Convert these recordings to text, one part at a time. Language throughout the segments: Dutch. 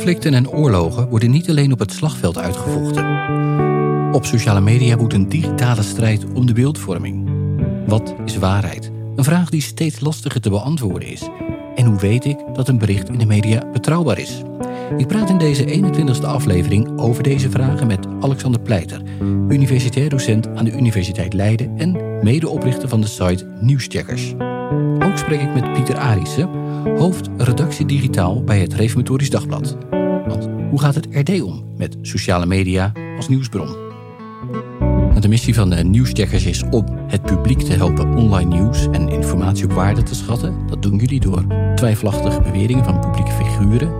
Conflicten en oorlogen worden niet alleen op het slagveld uitgevochten. Op sociale media woedt een digitale strijd om de beeldvorming. Wat is waarheid? Een vraag die steeds lastiger te beantwoorden is. En hoe weet ik dat een bericht in de media betrouwbaar is? Ik praat in deze 21ste aflevering over deze vragen met Alexander Pleiter, universitair docent aan de Universiteit Leiden en medeoprichter van de site Nieuwscheckers. Ook spreek ik met Pieter Arissen, hoofd redactie digitaal bij het Reformatorisch Dagblad. Want hoe gaat het RD om met sociale media als nieuwsbron? De missie van de nieuwscheckers is om het publiek te helpen online nieuws en informatie op waarde te schatten. Dat doen jullie door twijfelachtige beweringen van publieke figuren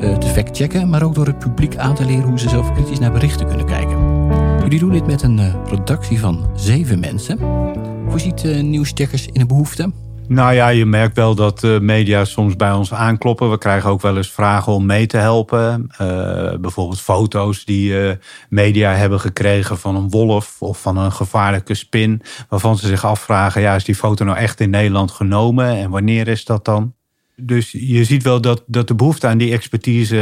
uh, te factchecken, maar ook door het publiek aan te leren hoe ze zelf kritisch naar berichten kunnen kijken. Jullie doen dit met een uh, redactie van zeven mensen. Voorziet nieuwscheckers in een behoefte? Nou ja, je merkt wel dat de media soms bij ons aankloppen. We krijgen ook wel eens vragen om mee te helpen. Uh, bijvoorbeeld foto's die uh, media hebben gekregen van een wolf of van een gevaarlijke spin. Waarvan ze zich afvragen, ja, is die foto nou echt in Nederland genomen en wanneer is dat dan? Dus je ziet wel dat, dat de behoefte aan die expertise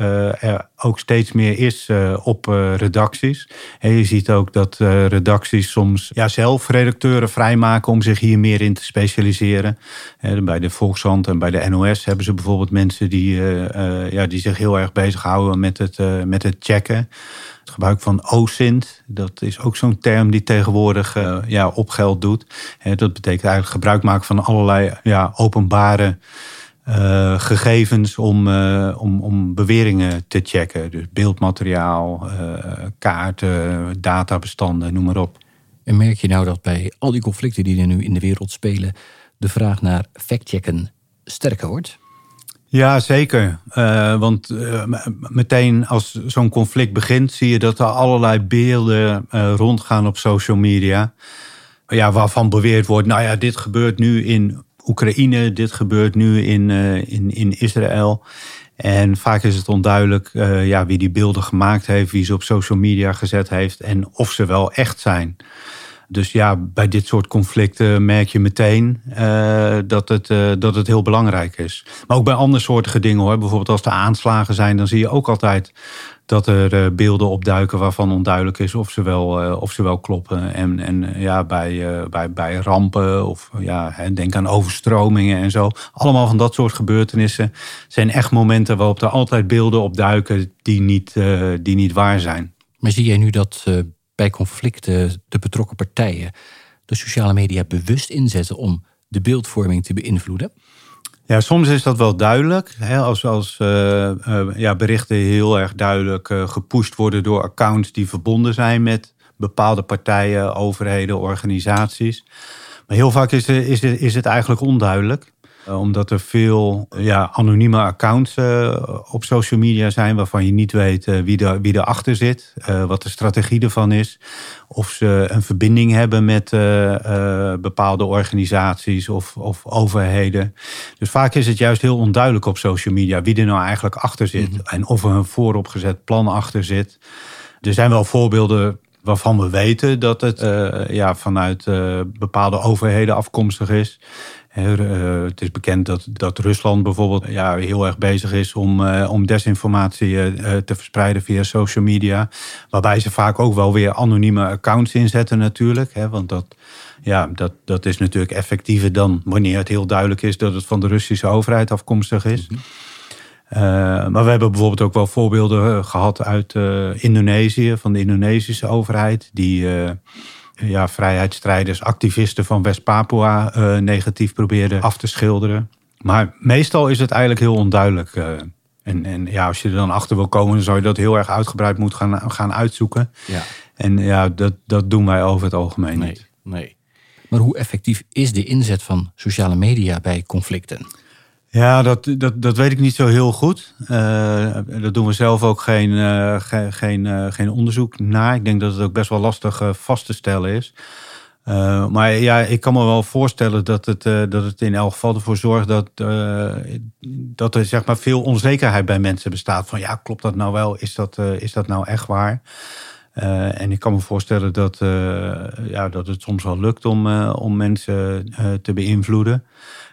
uh, er ook steeds meer is uh, op uh, redacties. En je ziet ook dat redacties soms ja, zelf redacteuren vrijmaken om zich hier meer in te specialiseren. bij de Volkshand en bij de NOS hebben ze bijvoorbeeld mensen die, ja, die zich heel erg bezighouden met het, met het checken. Het gebruik van OSINT, dat is ook zo'n term die tegenwoordig ja, op geld doet. dat betekent eigenlijk gebruik maken van allerlei ja, openbare uh, gegevens om, uh, om, om beweringen te checken. Dus beeldmateriaal, kaarten, databestanden, noem maar op. En merk je nou dat bij al die conflicten die er nu in de wereld spelen, de vraag naar factchecken sterker wordt? Ja, zeker. want meteen als zo'n conflict begint, zie je dat er allerlei beelden rondgaan op social media. Ja, waarvan beweerd wordt, nou ja, dit gebeurt nu in Oekraïne, dit gebeurt nu in, in, in Israël. En vaak is het onduidelijk ja, wie die beelden gemaakt heeft, wie ze op social media gezet heeft en of ze wel echt zijn. Dus ja, bij dit soort conflicten merk je meteen uh, dat, het, uh, dat het heel belangrijk is. Maar ook bij andere soorten dingen hoor. Bijvoorbeeld als er aanslagen zijn, dan zie je ook altijd dat er uh, beelden opduiken waarvan onduidelijk is of ze wel, of ze wel kloppen. En, en ja, bij, bij, bij rampen of ja, denk aan overstromingen en zo. Allemaal van dat soort gebeurtenissen zijn echt momenten waarop er altijd beelden opduiken die niet, die niet waar zijn. Maar zie jij nu dat bij conflicten de betrokken partijen de sociale media bewust inzetten om de beeldvorming te beïnvloeden? Ja, soms is dat wel duidelijk. Hè, als als uh, uh, ja, berichten heel erg duidelijk uh, gepusht worden door accounts die verbonden zijn met bepaalde partijen, overheden, organisaties. Maar heel vaak is, is, is het eigenlijk onduidelijk. Eh, omdat er veel ja, anonieme accounts uh, op social media zijn waarvan je niet weet uh, wie, er, wie erachter zit, wat de strategie ervan is. Of ze een verbinding hebben met bepaalde organisaties of, of overheden. Dus vaak is het juist heel onduidelijk op social media wie er nou eigenlijk achter zit. Mhm. En of er een vooropgezet plan achter zit. Er zijn wel voorbeelden waarvan we weten dat het ja, vanuit bepaalde overheden afkomstig is. Uh, het is bekend dat, dat Rusland bijvoorbeeld ja, heel erg bezig is om, uh, om desinformatie te verspreiden via social media. Waarbij ze vaak ook wel weer anonieme accounts inzetten natuurlijk. Hè, want dat, ja, dat, dat is natuurlijk effectiever dan wanneer het heel duidelijk is dat het van de Russische overheid afkomstig is. Mm maar we hebben bijvoorbeeld ook wel voorbeelden gehad uit Indonesië, van de Indonesische overheid. Die ja, vrijheidsstrijders, activisten van West-Papua uh, negatief probeerden af te schilderen. Maar meestal is het eigenlijk heel onduidelijk. Uh, en, en ja, als je er dan achter wil komen, dan zou je dat heel erg uitgebreid moeten gaan, gaan uitzoeken. Ja. En ja, dat, dat doen wij over het algemeen nee, niet. Nee. Maar hoe effectief is de inzet van sociale media bij conflicten? Ja, dat, dat, dat weet ik niet zo heel goed. Uh, dat doen we zelf ook geen, uh, geen, uh, geen onderzoek naar. Ik denk dat het ook best wel lastig vast te stellen is. maar ja, ik kan me wel voorstellen dat het, dat het in elk geval ervoor zorgt dat, dat er zeg maar, veel onzekerheid bij mensen bestaat. Van ja, klopt dat nou wel? Is dat, is dat nou echt waar? En ik kan me voorstellen dat, ja, dat het soms wel lukt om, om mensen te beïnvloeden.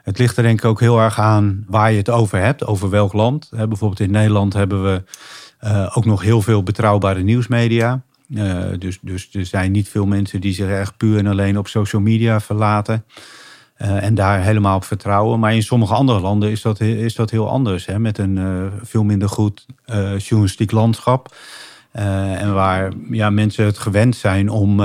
Het ligt er denk ik ook heel erg aan waar je het over hebt, over welk land. bijvoorbeeld in Nederland hebben we ook nog heel veel betrouwbare nieuwsmedia. dus, dus er zijn niet veel mensen die zich echt puur en alleen op social media verlaten. En daar helemaal op vertrouwen. Maar in sommige andere landen is dat, is dat heel anders. Met een veel minder goed journalistiek landschap. En waar ja, mensen het gewend zijn om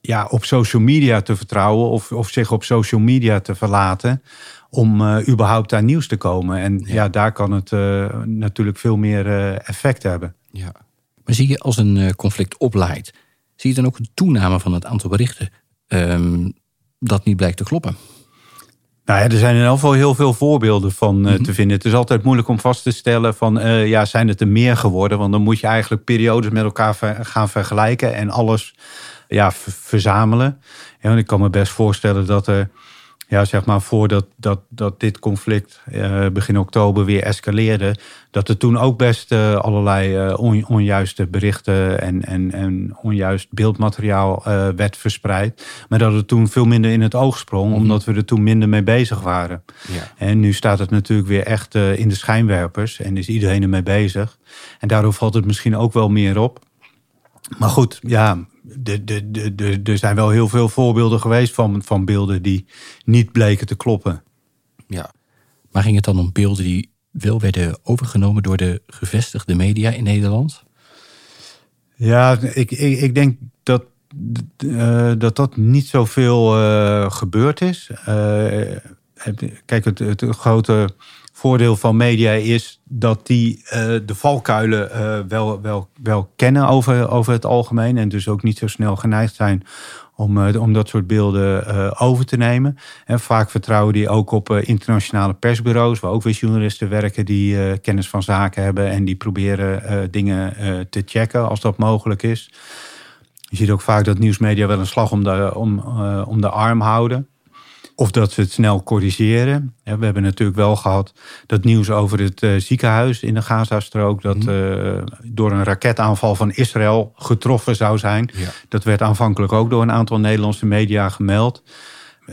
ja, op social media te vertrouwen. Of, of zich op social media te verlaten. Om überhaupt aan nieuws te komen. En ja, ja daar kan het natuurlijk veel meer effect hebben. Ja. Maar zie je als een conflict oplaait, zie je dan ook een toename van het aantal berichten? Um, dat niet blijkt te kloppen. Nou ja, er zijn in elk geval heel veel voorbeelden van uh, te vinden. Het is altijd moeilijk om vast te stellen van uh, ja, zijn het er meer geworden? Want dan moet je eigenlijk periodes met elkaar ver gaan vergelijken en alles ja, verzamelen. Ja, en ik kan me best voorstellen dat er ja, zeg maar voordat dat, dat dit conflict uh, begin oktober weer escaleerde, dat er toen ook best uh, allerlei uh, onjuiste berichten en, en, en onjuist beeldmateriaal werd verspreid. Maar dat het toen veel minder in het oog sprong, mhm. omdat we er toen minder mee bezig waren. Ja. En nu staat het natuurlijk weer echt in de schijnwerpers en is iedereen ermee bezig. En daardoor valt het misschien ook wel meer op. Maar goed, ja, er zijn wel heel veel voorbeelden geweest van, van beelden die niet bleken te kloppen. Ja, maar ging het dan om beelden die wel werden overgenomen door de gevestigde media in Nederland? Ja, ik, ik, ik denk dat, uh, dat dat niet zoveel uh, gebeurd is. Uh, kijk, het, het grote voordeel van media is dat die uh, de valkuilen uh, wel, wel, wel kennen over, over het algemeen. En dus ook niet zo snel geneigd zijn om, uh, om dat soort beelden over te nemen. En vaak vertrouwen die ook op internationale persbureaus, waar ook weer journalisten werken die kennis van zaken hebben en die proberen dingen te checken als dat mogelijk is. Je ziet ook vaak dat nieuwsmedia wel een slag om de, om, om de arm houden. Of dat ze het snel corrigeren. We hebben natuurlijk wel gehad dat nieuws over het eh, ziekenhuis in de Gazastrook... dat mhm. eh, door een raketaanval van Israël getroffen zou zijn. Dat werd aanvankelijk ook door een aantal Nederlandse media gemeld.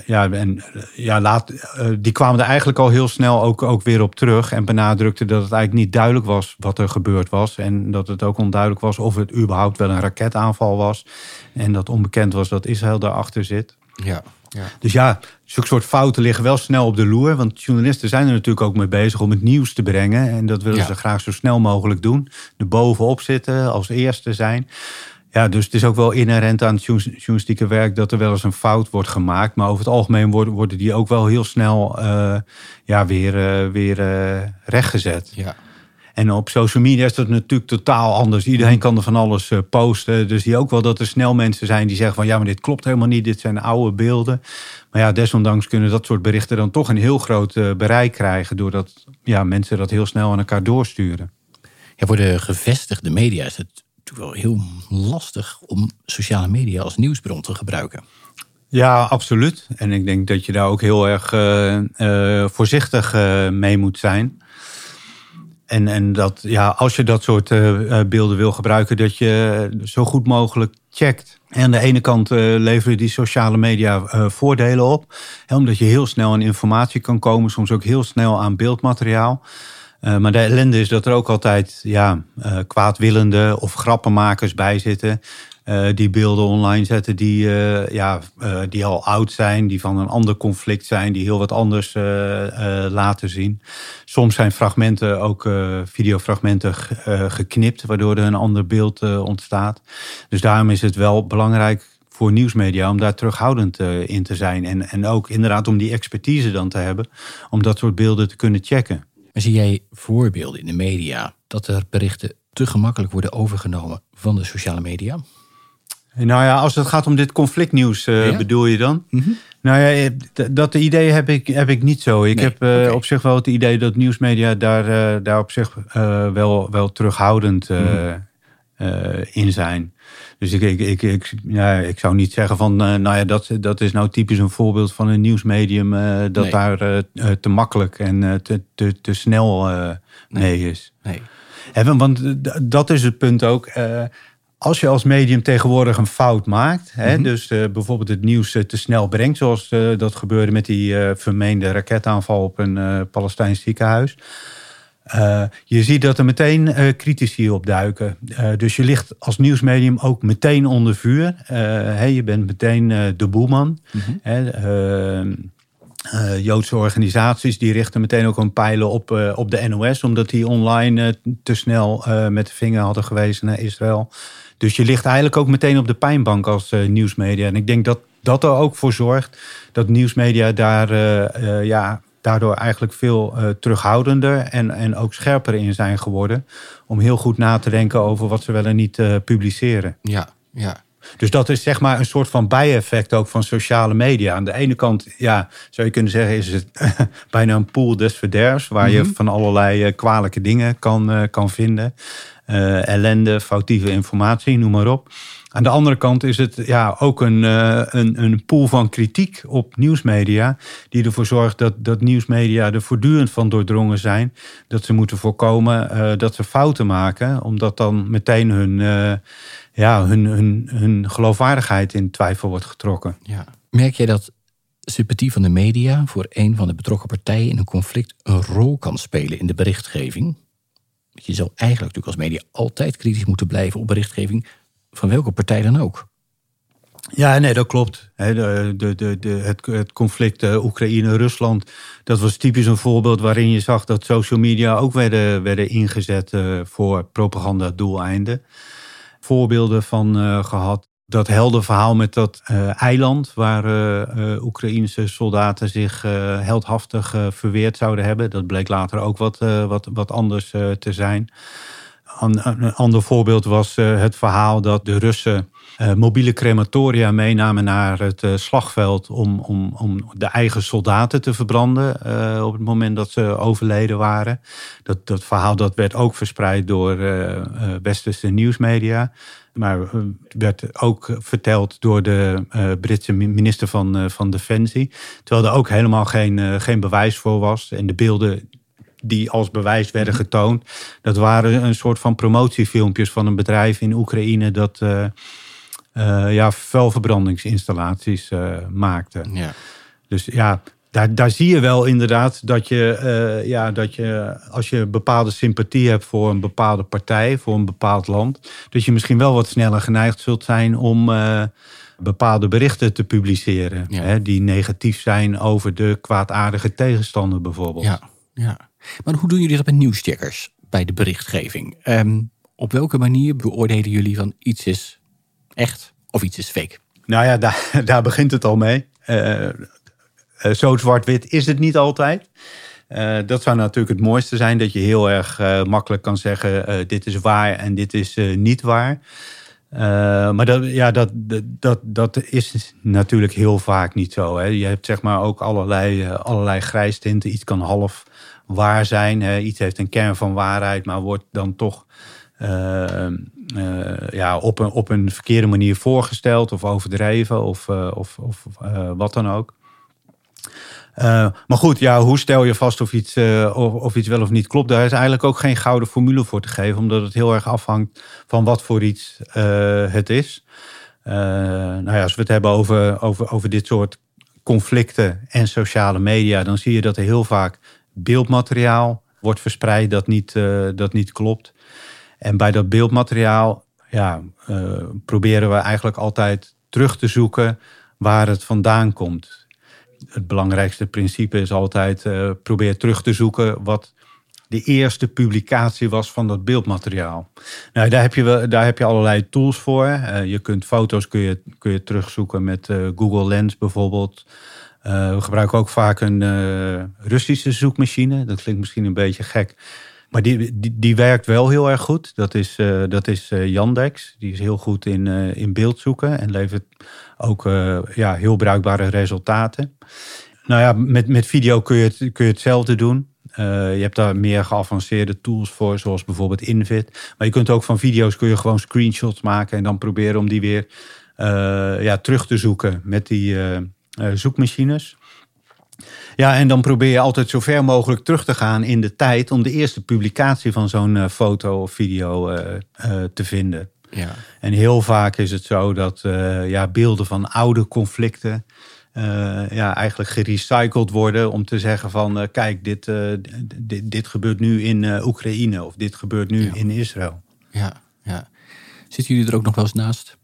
Ja, en ja, laat, eh, die kwamen er eigenlijk al heel snel ook, ook weer op terug... en benadrukten dat het eigenlijk niet duidelijk was wat er gebeurd was... en dat het ook onduidelijk was of het überhaupt wel een raketaanval was... en dat onbekend was dat Israël daarachter zit. Ja. Ja. Dus ja, zulke soort fouten liggen wel snel op de loer. Want journalisten zijn er natuurlijk ook mee bezig om het nieuws te brengen. En dat willen ze graag zo snel mogelijk doen. Er bovenop zitten, als eerste zijn. Ja, dus het is ook wel inherent aan het journalistieke werk dat er wel eens een fout wordt gemaakt. Maar over het algemeen worden, worden die ook wel heel snel uh, ja, weer, uh, weer uh, rechtgezet. Ja. En op social media is dat natuurlijk totaal anders. Iedereen kan er van alles eh, posten. Dus zie je ook wel dat er snel mensen zijn die zeggen van ja, maar dit klopt helemaal niet. Dit zijn oude beelden. Maar ja, desondanks kunnen dat soort berichten dan toch een heel groot eh, bereik krijgen. Doordat ja, mensen dat heel snel aan elkaar doorsturen. Ja, voor de gevestigde media is het natuurlijk wel heel lastig om sociale media als nieuwsbron te gebruiken. Ja, absoluut. En ik denk dat je daar ook heel erg uh, voorzichtig mee moet zijn. En, en dat ja, als je dat soort uh, beelden wil gebruiken, dat je zo goed mogelijk checkt. En aan de ene kant uh, leveren die sociale media voordelen op. Omdat je heel snel aan informatie kan komen, soms ook heel snel aan beeldmateriaal. maar de ellende is dat er ook altijd ja, kwaadwillende of grappenmakers bij zitten. Uh, die beelden online zetten die, uh, ja, uh, die al oud zijn, die van een ander conflict zijn, die heel wat anders laten zien. Soms zijn fragmenten ook videofragmenten geknipt, waardoor er een ander beeld ontstaat. Dus daarom is het wel belangrijk voor nieuwsmedia om daar terughoudend in te zijn. En, en ook inderdaad om die expertise dan te hebben om dat soort beelden te kunnen checken. Maar zie jij voorbeelden in de media dat er berichten te gemakkelijk worden overgenomen van de sociale media? Nou ja, als het gaat om dit conflictnieuws, uh, bedoel je dan? Mm -hmm. Nou ja, eh, dat idee heb ik, heb ik niet zo. Ik heb uh, op zich wel het idee dat nieuwsmedia daar, uh, daar op zich wel, wel terughoudend mm -hmm. in zijn. Dus ik, ik, ik, ik, ja, ik zou niet zeggen van, nou ja, dat, dat is nou typisch een voorbeeld van een nieuwsmedium dat nee. daar te makkelijk en te, te, te snel mee is. Nee. Want dat is het punt ook als je als medium tegenwoordig een fout maakt, hè, Mhm. dus eh, bijvoorbeeld het nieuws eh, te snel brengt, zoals eh, dat gebeurde met die vermeende raketaanval op een Palestijns ziekenhuis. Je ziet dat er meteen critici opduiken. Eh, dus je ligt als nieuwsmedium ook meteen onder vuur. Je bent meteen de boeman. Mhm. Hè, eh, eh, Joodse organisaties die richten meteen ook een pijlen op, op de NOS, omdat die online te snel met de vinger hadden gewezen naar Israël. Dus je ligt eigenlijk ook meteen op de pijnbank als eh, nieuwsmedia. En ik denk dat dat er ook voor zorgt dat nieuwsmedia daar, eh, eh, ja, daardoor eigenlijk veel terughoudender en, en ook scherper in zijn geworden. Om heel goed na te denken over wat ze wel en niet publiceren. Ja, ja. Dus dat is zeg maar een soort van bijeffect ook van sociale media. Aan de ene kant, ja, zou je kunnen zeggen, is het bijna een pool des verderfs. Waar je Mhm. van allerlei kwalijke dingen kan, kan vinden. Eh, ellende, foutieve informatie, noem maar op. Aan de andere kant is het ja, ook een, eh, een, een pool van kritiek op nieuwsmedia. Die ervoor zorgt dat, dat nieuwsmedia er voortdurend van doordrongen zijn. Dat ze moeten voorkomen eh, dat ze fouten maken. Omdat dan meteen hun, ja, hun, hun, hun geloofwaardigheid in twijfel wordt getrokken. ja. Merk jij dat sympathie van de media voor een van de betrokken partijen in een conflict een rol kan spelen in de berichtgeving? Je zou eigenlijk natuurlijk als media altijd kritisch moeten blijven op berichtgeving van welke partij dan ook. Ja, nee, dat klopt. De, de, de, het, het conflict eh, Oekraïne-Rusland, dat was typisch een voorbeeld waarin je zag dat social media ook werden, werden ingezet eh, voor propagandadoeleinden. Voorbeelden van eh, gehad. Dat helder verhaal met dat eh, eiland waar eh, eh, Oekraïnse soldaten zich heldhaftig verweerd zouden hebben. Dat bleek later ook wat, wat, wat anders te zijn. Een, ander voorbeeld was eh, het verhaal dat de Russen eh, mobiele crematoria meenamen naar het eh, slagveld om, om, om de eigen soldaten te verbranden op het moment dat ze overleden waren. Dat, dat verhaal dat werd ook verspreid door eh, westerse nieuwsmedia. Maar werd ook verteld door de Britse minister van, van Defensie. Terwijl er ook helemaal geen, geen bewijs voor was. En de beelden die als bewijs werden getoond. Dat waren een soort van promotiefilmpjes van een bedrijf in Oekraïne dat eh, eh, ja, vuilverbrandingsinstallaties eh, maakte. Ja. Dus ja, daar, daar zie je wel inderdaad dat je, ja, dat je als je bepaalde sympathie hebt voor een bepaalde partij, voor een bepaald land, dat je misschien wel wat sneller geneigd zult zijn om bepaalde berichten te publiceren. Ja. Hè, die negatief zijn over de kwaadaardige tegenstander bijvoorbeeld. Ja, ja. Maar hoe doen jullie dat met nieuwscheckers bij de berichtgeving? Ehm, op welke manier beoordelen jullie van iets is echt of iets is fake? Nou ja, daar, daar begint het al mee. Eh, eh, zo zwart-wit is het niet altijd. Eh, dat zou natuurlijk het mooiste zijn, dat je heel erg makkelijk kan zeggen: dit is waar en dit is niet waar. Maar dat, ja, dat, dat, dat is natuurlijk heel vaak niet zo. Hè. Je hebt zeg maar ook allerlei, allerlei grijstinten. Iets kan half waar zijn. Hè. Iets heeft een kern van waarheid, maar wordt dan toch eh, eh, ja, op, een, op een verkeerde manier voorgesteld of overdreven of, eh, of, of wat dan ook. Maar goed, ja, hoe stel je vast of iets, of, iets wel of niet klopt? Daar is eigenlijk ook geen gouden formule voor te geven, omdat het heel erg afhangt van wat voor iets het is. nou ja, als we het hebben over, over, over dit soort conflicten en sociale media, dan zie je dat er heel vaak beeldmateriaal wordt verspreid dat niet, dat niet klopt. En bij dat beeldmateriaal ja, proberen we eigenlijk altijd terug te zoeken waar het vandaan komt het belangrijkste principe is altijd uh, probeer terug te zoeken wat de eerste publicatie was van dat beeldmateriaal. Nou, daar, heb je, wel, daar heb je allerlei tools voor. Je kunt foto's kun je, kun je terugzoeken met Google Lens bijvoorbeeld. We gebruiken ook vaak een Russische zoekmachine. Dat klinkt misschien een beetje gek. Maar die, die, die werkt wel heel erg goed. Dat is, dat is Yandex. Die is heel goed in, in beeld zoeken en levert ook uh, ja, heel bruikbare resultaten. Nou ja, met, met video kun je, het, kun je hetzelfde doen. Uh, je hebt daar meer geavanceerde tools voor, zoals bijvoorbeeld Invid. Maar je kunt ook van video's kun je gewoon screenshots maken en dan proberen om die weer uh, ja, terug te zoeken met die zoekmachines. Ja, en dan probeer je altijd zo ver mogelijk terug te gaan in de tijd om de eerste publicatie van zo'n foto of video te vinden. Ja. En heel vaak is het zo dat ja, beelden van oude conflicten ja, eigenlijk gerecycled worden om te zeggen van kijk, dit, dit, dit, gebeurt nu in Oekraïne of dit gebeurt nu in Israël. Ja, ja. Zitten jullie er ook nog wel eens naast?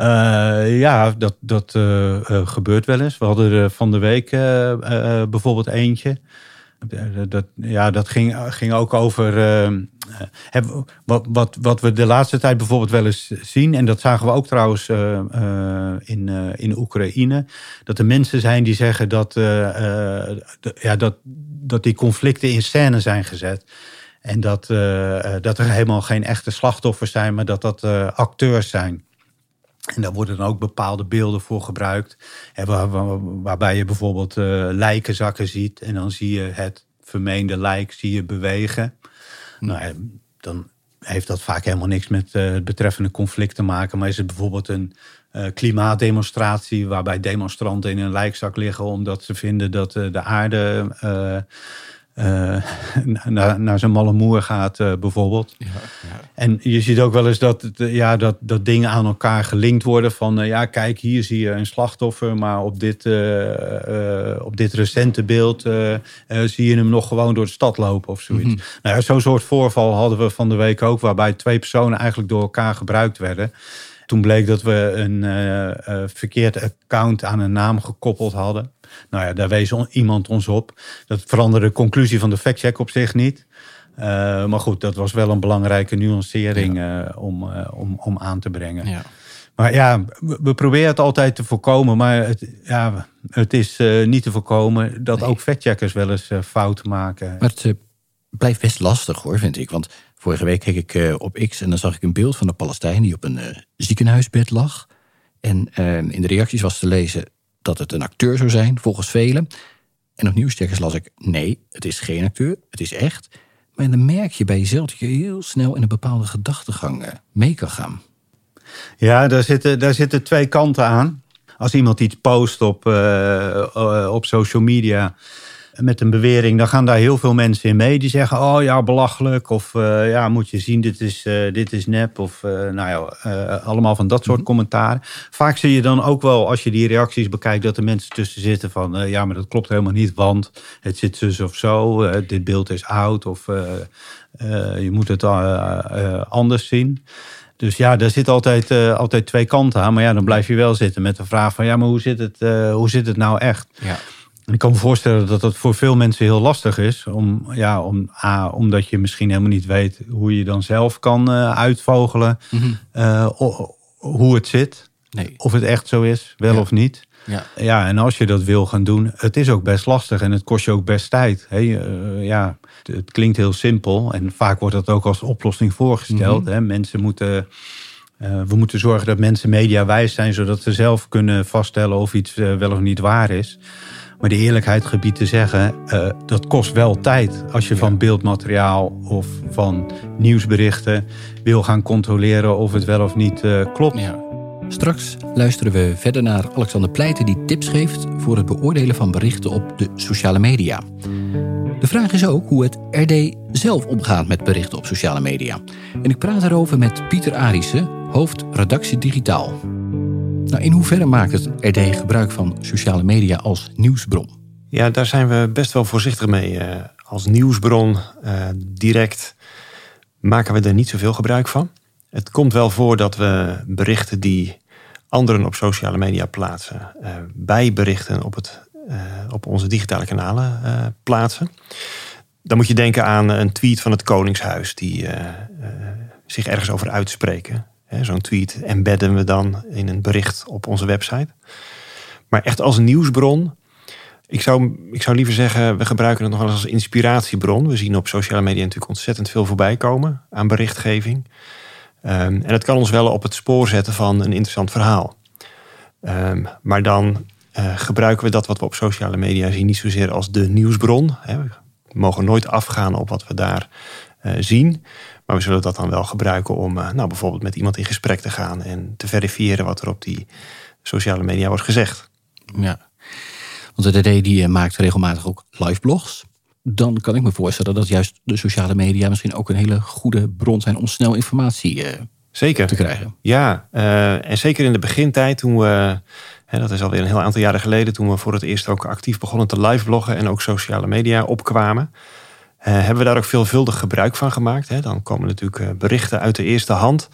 Uh, ja, dat, dat uh, uh, gebeurt wel eens. We hadden er van de week bijvoorbeeld eentje. Dat, ja, dat ging, ging ook over. wat, wat, wat we de laatste tijd bijvoorbeeld wel eens zien. En dat zagen we ook trouwens in, in Oekraïne. Dat er mensen zijn die zeggen dat, ja, dat, dat die conflicten in scène zijn gezet. En dat, dat er helemaal geen echte slachtoffers zijn, maar dat dat acteurs zijn. En daar worden dan ook bepaalde beelden voor gebruikt. Waar, waarbij je bijvoorbeeld uh, lijkenzakken ziet. En dan zie je het vermeende lijk zie je bewegen. Hm. Nou, dan heeft dat vaak helemaal niks met uh, het betreffende conflict te maken. Maar is het bijvoorbeeld een uh, klimaatdemonstratie... waarbij demonstranten in een lijkzak liggen... omdat ze vinden dat de aarde uh, naar, naar zijn malle moer gaat, uh, bijvoorbeeld. Ja, ja. En je ziet ook wel eens dat, ja, dat, dat dingen aan elkaar gelinkt worden. Van uh, ja, kijk, hier zie je een slachtoffer, maar op dit, op dit recente beeld zie je hem nog gewoon door de stad lopen of zoiets. Mm -hmm. nou, Zo'n soort voorval hadden we van de week ook, waarbij twee personen eigenlijk door elkaar gebruikt werden. Toen bleek dat we een verkeerd account aan een naam gekoppeld hadden. Nou ja, daar wees iemand ons op. Dat veranderde de conclusie van de factcheck op zich niet. Uh, maar goed, dat was wel een belangrijke nuancering om, om, om aan te brengen. Ja. Maar ja, we, proberen het altijd te voorkomen. Maar het, ja, het is niet te voorkomen dat nee. ook factcheckers wel eens fouten maken. Maar het blijft best lastig hoor, vind ik. Want vorige week keek ik op X en dan zag ik een beeld van een Palestijn die op een ziekenhuisbed lag. En in de reacties was te lezen: dat het een acteur zou zijn, volgens velen. En op nieuwscheckers las ik, nee, het is geen acteur, het is echt. Maar dan merk je bij jezelf dat je heel snel in een bepaalde gedachtegang mee kan gaan. Ja, daar zitten, daar zitten twee kanten aan. Als iemand iets post op, op social media met een bewering, dan gaan daar heel veel mensen in mee. Die zeggen, oh ja, belachelijk. Of uh, ja, moet je zien, dit is, uh, dit is nep. Of uh, nou ja, allemaal van dat soort mm commentaren. Vaak zie je dan ook wel, als je die reacties bekijkt... dat er mensen tussen zitten van... ja, maar dat klopt helemaal niet, want het zit zus of zo. dit beeld is oud. Of je moet het anders zien. Dus ja, daar zit altijd, altijd twee kanten aan. Maar ja, dan blijf je wel zitten met de vraag van... ja, maar hoe zit het, hoe zit het nou echt? Ja. Ik kan me voorstellen dat dat voor veel mensen heel lastig is. Om, ja, om, A, omdat je misschien helemaal niet weet hoe je dan zelf kan uh, uitvogelen. Mhm. uh, hoe het zit. Nee. Of het echt zo is, wel of niet. Ja. ja, en als je dat wil gaan doen, het is ook best lastig en het kost je ook best tijd. Uh, ja, het klinkt heel simpel en vaak wordt dat ook als oplossing voorgesteld. Mm hè? Mensen moeten. we moeten zorgen dat mensen mediawijs zijn, zodat ze zelf kunnen vaststellen of iets wel of niet waar is. Maar de eerlijkheid gebied te zeggen, uh, dat kost wel tijd. Als je van beeldmateriaal of van nieuwsberichten wil gaan controleren of het wel of niet uh, klopt. Ja. Straks luisteren we verder naar Alexander Pleiten die tips geeft voor het beoordelen van berichten op de sociale media. De vraag is ook hoe het RD zelf omgaat met berichten op sociale media. En ik praat daarover met Pieter Arissen, hoofd redactie digitaal. Nou, in hoeverre maakt het RD gebruik van sociale media als nieuwsbron? Ja, daar zijn we best wel voorzichtig mee. Uh, als nieuwsbron uh, direct maken we er niet zoveel gebruik van. Het komt wel voor dat we berichten die anderen op sociale media plaatsen, uh, bij berichten op, het, op onze digitale kanalen plaatsen. Dan moet je denken aan een tweet van het Koningshuis die zich ergens over uitspreken. Zo'n tweet embedden we dan in een bericht op onze website. Maar echt als nieuwsbron. Ik zou, ik zou liever zeggen, we gebruiken het nog wel eens als inspiratiebron. We zien op sociale media natuurlijk ontzettend veel voorbij komen aan berichtgeving. Um, en het kan ons wel op het spoor zetten van een interessant verhaal. Um, maar dan uh, gebruiken we dat wat we op sociale media zien niet zozeer als de nieuwsbron. We mogen nooit afgaan op wat we daar uh, zien. Maar we zullen dat dan wel gebruiken om uh, nou, bijvoorbeeld met iemand in gesprek te gaan en te verifiëren wat er op die sociale media wordt gezegd. Ja, want de DD die eh, maakt regelmatig ook live blogs. Dan kan ik me voorstellen dat juist de sociale media misschien ook een hele goede bron zijn om snel informatie uh, zeker. te krijgen. Ja, uh, en zeker in de begintijd toen we, hè, dat is alweer een heel aantal jaren geleden, toen we voor het eerst ook actief begonnen te live bloggen en ook sociale media opkwamen, hebben we daar ook veelvuldig gebruik van gemaakt. Hè. Dan komen natuurlijk uh, berichten uit de eerste hand.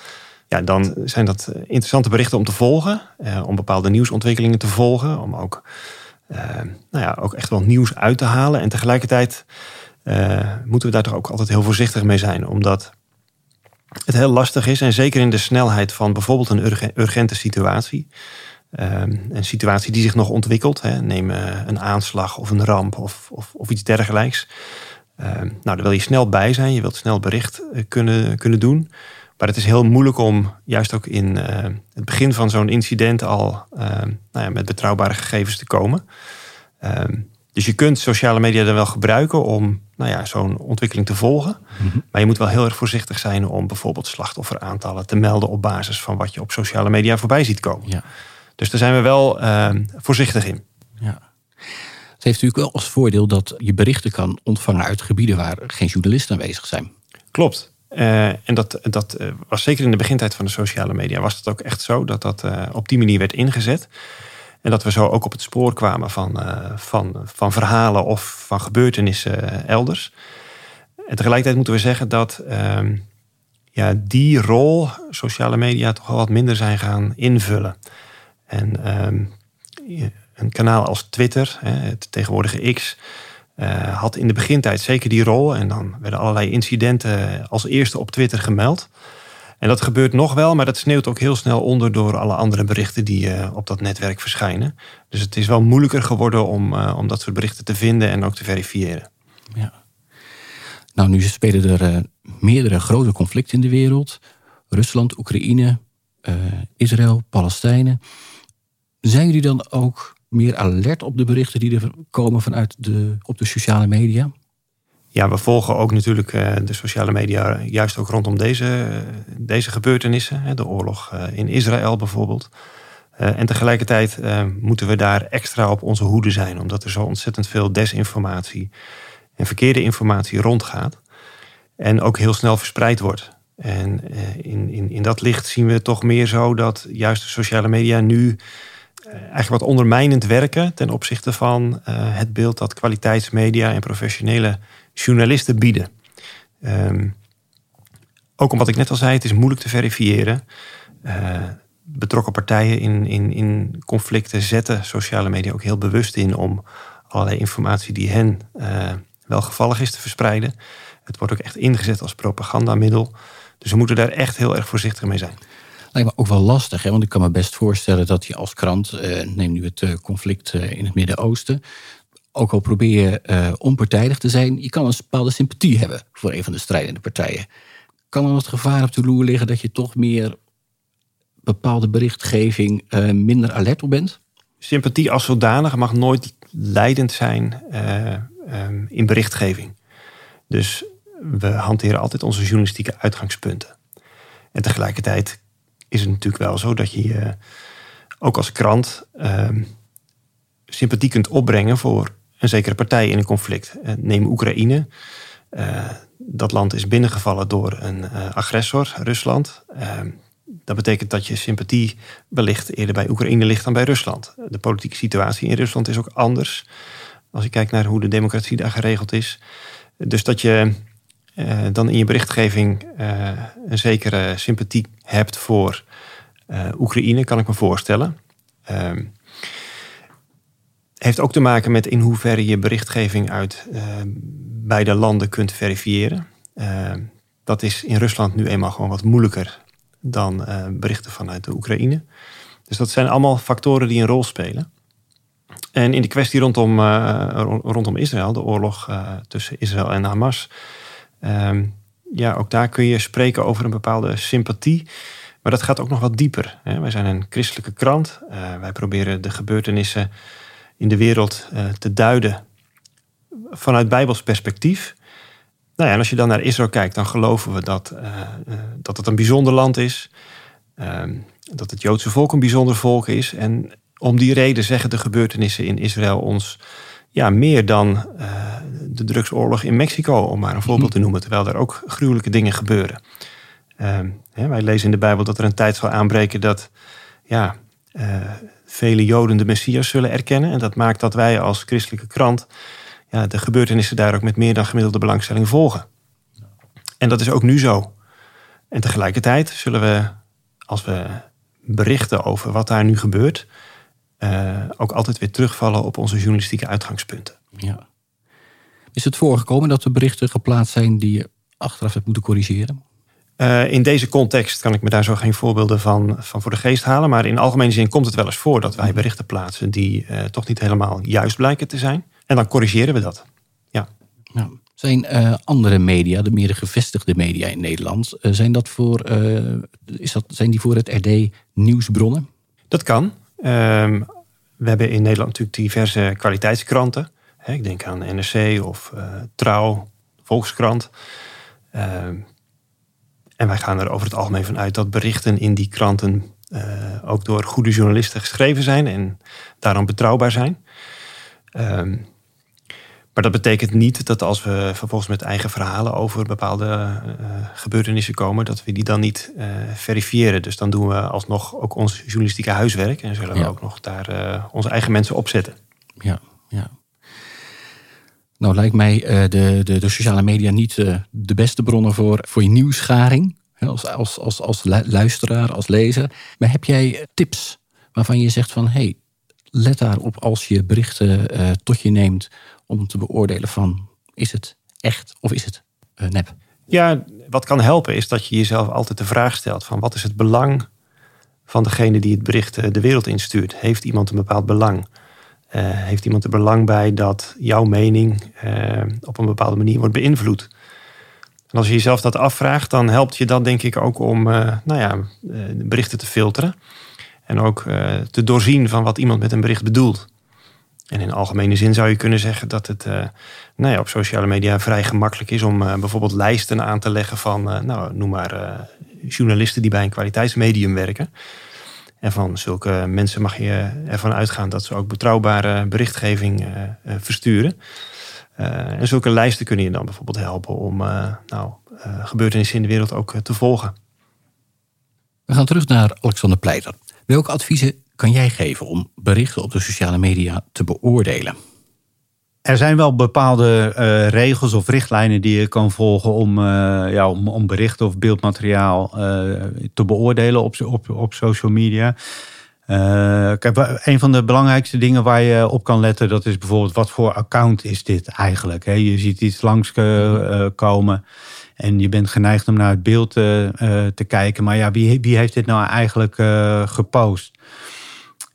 Ja, dan zijn dat interessante berichten om te volgen, om bepaalde nieuwsontwikkelingen te volgen, om ook, nou ja, ook echt wel nieuws uit te halen. En tegelijkertijd moeten we daar toch ook altijd heel voorzichtig mee zijn, omdat het heel lastig is. En zeker in de snelheid van bijvoorbeeld een urgente situatie. Ehm, een situatie die zich nog ontwikkelt. Hè. Neem een aanslag of een ramp of, of, of iets dergelijks. Ehm, nou, daar wil je snel bij zijn. Je wilt snel bericht uh, kunnen, kunnen doen. Maar het is heel moeilijk om juist ook in uh, het begin van zo'n incident al ehm, nou ja, met betrouwbare gegevens te komen. Dus je kunt sociale media dan wel gebruiken om nou ja, zo'n ontwikkeling te volgen. Mhm. Maar je moet wel heel erg voorzichtig zijn om bijvoorbeeld slachtofferaantallen te melden op basis van wat je op sociale media voorbij ziet komen. Ja. Dus daar zijn we wel voorzichtig in. Ja. Het heeft natuurlijk wel als voordeel dat je berichten kan ontvangen uit gebieden waar geen journalisten aanwezig zijn. Klopt. Uh, en dat, dat uh, was zeker in de begintijd van de sociale media, was het ook echt zo dat dat uh, op die manier werd ingezet. En dat we zo ook op het spoor kwamen van, van, van verhalen of van gebeurtenissen elders. Tegelijkertijd moeten we zeggen dat uh, ja, die rol sociale media toch wel wat minder zijn gaan invullen. En uh, een kanaal als Twitter, het tegenwoordige X, uh, had in de begintijd zeker die rol. En dan werden allerlei incidenten als eerste op Twitter gemeld. En dat gebeurt nog wel, maar dat sneeuwt ook heel snel onder door alle andere berichten die uh, op dat netwerk verschijnen. Dus het is wel moeilijker geworden om, uh, om dat soort berichten te vinden en ook te verifiëren. Ja. Nou, nu spelen er meerdere grote conflicten in de wereld: Rusland, Oekraïne, Israël, Palestijnen. Zijn jullie dan ook meer alert op de berichten die er komen vanuit de, op de sociale media? ja, we volgen ook natuurlijk eh, de sociale media juist ook rondom deze, deze gebeurtenissen. De oorlog eh, in Israël bijvoorbeeld. Eh, en tegelijkertijd moeten we daar extra op onze hoede zijn, omdat er zo ontzettend veel desinformatie en verkeerde informatie rondgaat. En ook heel snel verspreid wordt. En in, in, in dat licht zien we toch meer zo dat juist de sociale media nu eigenlijk wat ondermijnend werken ten opzichte van het beeld dat kwaliteitsmedia en professionele journalisten bieden. Um, ook omdat ik net al zei, het is moeilijk te verifiëren. Uh, betrokken partijen in, in, in conflicten zetten sociale media ook heel bewust in om allerlei informatie die hen uh, wel gevallig is te verspreiden. Het wordt ook echt ingezet als propagandamiddel. Dus we moeten daar echt heel erg voorzichtig mee zijn. Lijkt me ook wel lastig, hè? want ik kan me best voorstellen dat je als krant, uh, neem nu het conflict in het Midden-Oosten, ook al probeer je uh, onpartijdig te zijn, je kan een bepaalde sympathie hebben voor een van de strijdende partijen. Kan er het gevaar op de loer liggen dat je toch meer bepaalde berichtgeving uh, minder alert op bent? Sympathie als zodanig mag nooit leidend zijn uh, um, in berichtgeving. Dus we hanteren altijd onze journalistieke uitgangspunten. En tegelijkertijd is het natuurlijk wel zo dat je ook als krant ehm, sympathie kunt opbrengen voor een zekere partij in een conflict. Eh, neem Oekraïne. Uh, dat land is binnengevallen door een agressor, Rusland. Uh, dat betekent dat je sympathie wellicht eerder bij Oekraïne ligt dan bij Rusland. De politieke situatie in Rusland is ook anders. Als je kijkt naar hoe de democratie daar geregeld is. Dus dat je dan in je berichtgeving een zekere sympathie hebt voor Oekraïne, kan ik me voorstellen. Ehm, heeft ook te maken met in hoeverre je berichtgeving uit beide landen kunt verifiëren. Uh, dat is in Rusland nu eenmaal gewoon wat moeilijker dan berichten vanuit de Oekraïne. Dus dat zijn allemaal factoren die een rol spelen. En in de kwestie rondom, rondom Israël, de oorlog tussen Israël en Hamas. Ehm, ja, ook daar kun je spreken over een bepaalde sympathie. Maar dat gaat ook nog wat dieper. Hè. Wij zijn een christelijke krant. wij proberen de gebeurtenissen in de wereld uh, te duiden vanuit Bijbels perspectief. Nou ja, en als je dan naar Israël kijkt, dan geloven we dat, uh, dat het een bijzonder land is. Ehm, dat het Joodse volk een bijzonder volk is. En om die reden zeggen de gebeurtenissen in Israël ons ja, meer dan de drugsoorlog in Mexico, om maar een voorbeeld te noemen, terwijl er ook gruwelijke dingen gebeuren. Ehm, Wij lezen in de Bijbel dat er een tijd zal aanbreken dat ja, vele Joden de Messias zullen erkennen. En dat maakt dat wij als christelijke krant ja, de gebeurtenissen daar ook met meer dan gemiddelde belangstelling volgen. En dat is ook nu zo. En tegelijkertijd zullen we, als we berichten over wat daar nu gebeurt, uh, ook altijd weer terugvallen op onze journalistieke uitgangspunten. Ja. Is het voorgekomen dat er berichten geplaatst zijn die je achteraf hebt moeten corrigeren? Uh, in deze context kan ik me daar zo geen voorbeelden van, van voor de geest halen. Maar in algemene zin komt het wel eens voor dat wij berichten plaatsen die uh, toch niet helemaal juist blijken te zijn. En dan corrigeren we dat. Ja. Nou, zijn uh, andere media, de meer gevestigde media in Nederland, zijn, dat voor, is dat, zijn die voor het RD nieuwsbronnen? Dat kan. Ehm, we hebben in Nederland natuurlijk diverse kwaliteitskranten. Ik denk aan NRC of uh, Trouw, Volkskrant. Ehm, en wij gaan er over het algemeen van uit dat berichten in die kranten uh, ook door goede journalisten geschreven zijn en daarom betrouwbaar zijn. Um, maar dat betekent niet dat als we vervolgens met eigen verhalen over bepaalde uh, gebeurtenissen komen, dat we die dan niet uh, verifiëren. Dus dan doen we alsnog ook ons journalistieke huiswerk en zullen we ook nog daar onze eigen mensen opzetten. Ja, ja. Nou lijkt mij de, de, de, sociale media niet de beste bronnen voor, voor je nieuwsgaring. Als, als, als, als luisteraar, als lezer. Maar heb jij tips waarvan je zegt van hey, let daarop als je berichten tot je neemt om te beoordelen van is het echt of is het nep? Ja, wat kan helpen is dat je jezelf altijd de vraag stelt van wat is het belang van degene die het bericht eh, de wereld instuurt? Heeft iemand een bepaald belang? Uh, heeft iemand er belang bij dat jouw mening uh, op een bepaalde manier wordt beïnvloed? En als je jezelf dat afvraagt, dan helpt je dat denk ik ook om uh, nou ja, berichten te filteren. En ook te doorzien van wat iemand met een bericht bedoelt. En in algemene zin zou je kunnen zeggen dat het nou ja, op sociale media vrij gemakkelijk is om bijvoorbeeld lijsten aan te leggen van, nou, noem maar, journalisten die bij een kwaliteitsmedium werken. En van zulke mensen mag je ervan uitgaan dat ze ook betrouwbare berichtgeving versturen. en zulke lijsten kunnen je dan bijvoorbeeld helpen om nou, gebeurtenissen in de wereld ook te volgen. We gaan terug naar Alexander Pleiter. Welke adviezen kan jij geven om berichten op de sociale media te beoordelen? Er zijn wel bepaalde uh, regels of richtlijnen die je kan volgen om, uh, ja, om, berichten of beeldmateriaal uh, te beoordelen op, op, op social media. kijk, een van de belangrijkste dingen waar je op kan letten, dat is bijvoorbeeld wat voor account is dit eigenlijk? Hè? Je ziet iets langskomen en je bent geneigd om naar het beeld te kijken. Maar ja, wie, wie heeft dit nou eigenlijk gepost?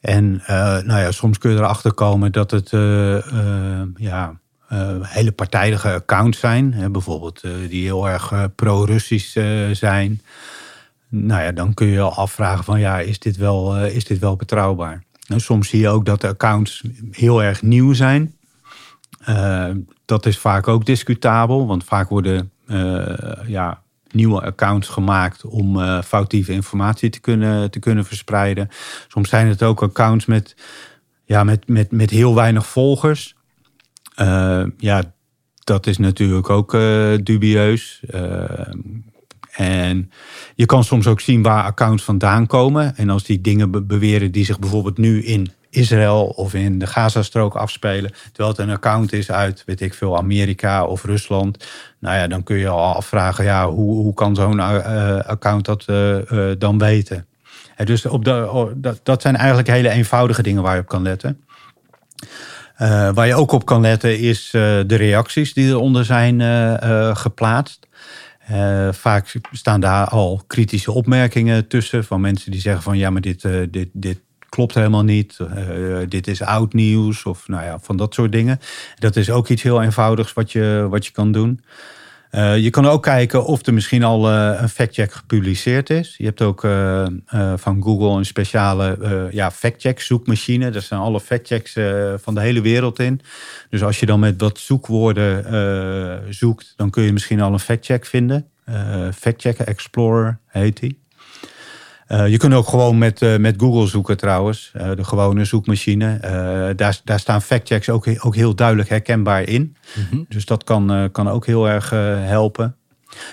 En uh, nou ja, soms kun je erachter komen dat het uh, uh, ja, hele partijdige accounts zijn. Bijvoorbeeld die heel erg pro-Russisch zijn. Nou ja, dan kun je al afvragen van ja, is dit wel, is dit wel betrouwbaar? En soms zie je ook dat de accounts heel erg nieuw zijn. dat is vaak ook discutabel, want vaak worden ja, nieuwe accounts gemaakt om uh, foutieve informatie te kunnen, te kunnen verspreiden. Soms zijn het ook accounts met, ja, met, met, met heel weinig volgers. Uh, ja, dat is natuurlijk ook uh, dubieus. en je kan soms ook zien waar accounts vandaan komen. En als die dingen beweren die zich bijvoorbeeld nu in Israël of in de Gazastrook afspelen. Terwijl het een account is uit, weet ik veel, Amerika of Rusland. Nou ja, dan kun je al afvragen, ja, hoe, hoe kan zo'n uh, account dat uh, dan weten? dus op de, dat, dat zijn eigenlijk hele eenvoudige dingen waar je op kan letten. waar je ook op kan letten is de reacties die eronder zijn geplaatst. vaak staan daar al kritische opmerkingen tussen van mensen die zeggen van ja, maar dit, dit, dit klopt helemaal niet. Uh, dit is oud nieuws of nou ja, van dat soort dingen. Dat is ook iets heel eenvoudigs wat je, wat je kan doen. Uh, je kan ook kijken of er misschien al een factcheck gepubliceerd is. Je hebt ook van Google een speciale ja, factcheck zoekmachine. Daar zijn alle factchecks van de hele wereld in. Dus als je dan met wat zoekwoorden zoekt, dan kun je misschien al een factcheck vinden. Factcheck Explorer heet die. Uh, je kunt ook gewoon met, uh, met Google zoeken trouwens, uh, de gewone zoekmachine. daar, daar staan factchecks ook, ook heel duidelijk herkenbaar in. Mm -hmm. Dus dat kan, kan ook heel erg helpen.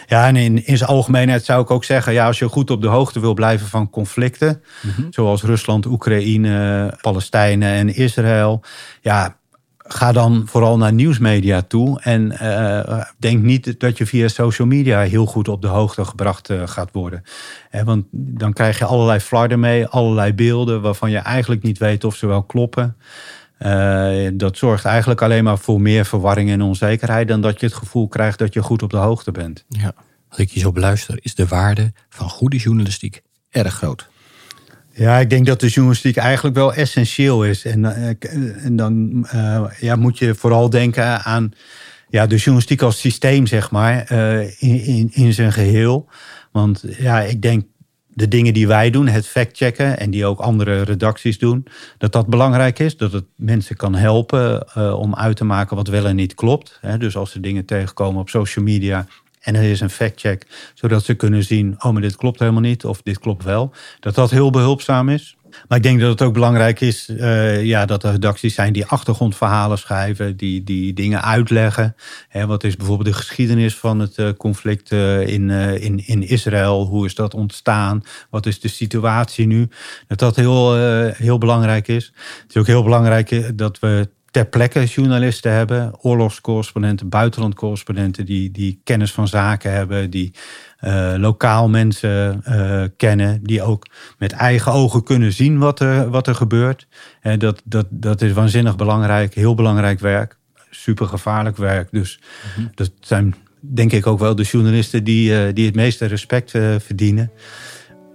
Ja, en in, in zijn algemeenheid zou ik ook zeggen, ja, als je goed op de hoogte wil blijven van conflicten, zoals Rusland, Oekraïne, Palestijnen en Israël, ja, ga dan vooral naar nieuwsmedia toe. En uh, denk niet dat je via social media heel goed op de hoogte gebracht uh, gaat worden. Eh, want dan krijg je allerlei flarden mee, allerlei beelden waarvan je eigenlijk niet weet of ze wel kloppen. Uh, dat zorgt eigenlijk alleen maar voor meer verwarring en onzekerheid dan dat je het gevoel krijgt dat je goed op de hoogte bent. Ja, als ik je zo beluister, is de waarde van goede journalistiek erg groot. Ja, ik denk dat de journalistiek eigenlijk wel essentieel is. En, uh, en dan uh, ja, moet je vooral denken aan ja, de journalistiek als systeem, zeg maar, in, in, in zijn geheel. Want ja, ik denk de dingen die wij doen, het factchecken en die ook andere redacties doen, dat dat belangrijk is. Dat het mensen kan helpen om uit te maken wat wel en niet klopt. Dus als ze dingen tegenkomen op social media en er is een factcheck, zodat ze kunnen zien, oh maar dit klopt helemaal niet of dit klopt wel. Dat dat heel behulpzaam is. Maar ik denk dat het ook belangrijk is uh, ja, dat er redacties zijn die achtergrondverhalen schrijven, die, die dingen uitleggen. Hè, wat is bijvoorbeeld de geschiedenis van het uh, conflict uh, in, in, in Israël? Hoe is dat ontstaan? Wat is de situatie nu? Dat dat heel, heel belangrijk is. Het is ook heel belangrijk dat we ter plekke journalisten hebben, oorlogscorrespondenten, buitenlandcorrespondenten die, die kennis van zaken hebben, die uh, lokaal mensen uh, kennen, die ook met eigen ogen kunnen zien wat er, wat er gebeurt. En dat, dat, dat is waanzinnig belangrijk, heel belangrijk werk, super gevaarlijk werk. Dus mm -hmm. dat zijn denk ik ook wel de journalisten die, uh, die het meeste respect verdienen.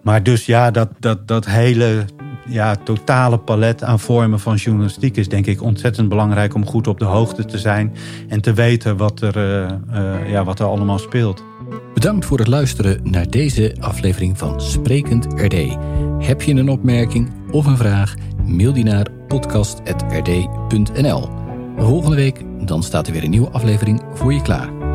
Maar dus ja, dat, dat, dat hele ja, totale palet aan vormen van journalistiek is denk ik ontzettend belangrijk om goed op de hoogte te zijn en te weten wat er, uh, uh, ja, wat er allemaal speelt. Bedankt voor het luisteren naar deze aflevering van Sprekend RD. Heb je een opmerking of een vraag? Mail die naar podcast.rd.nl. Volgende week dan staat er weer een nieuwe aflevering voor je klaar.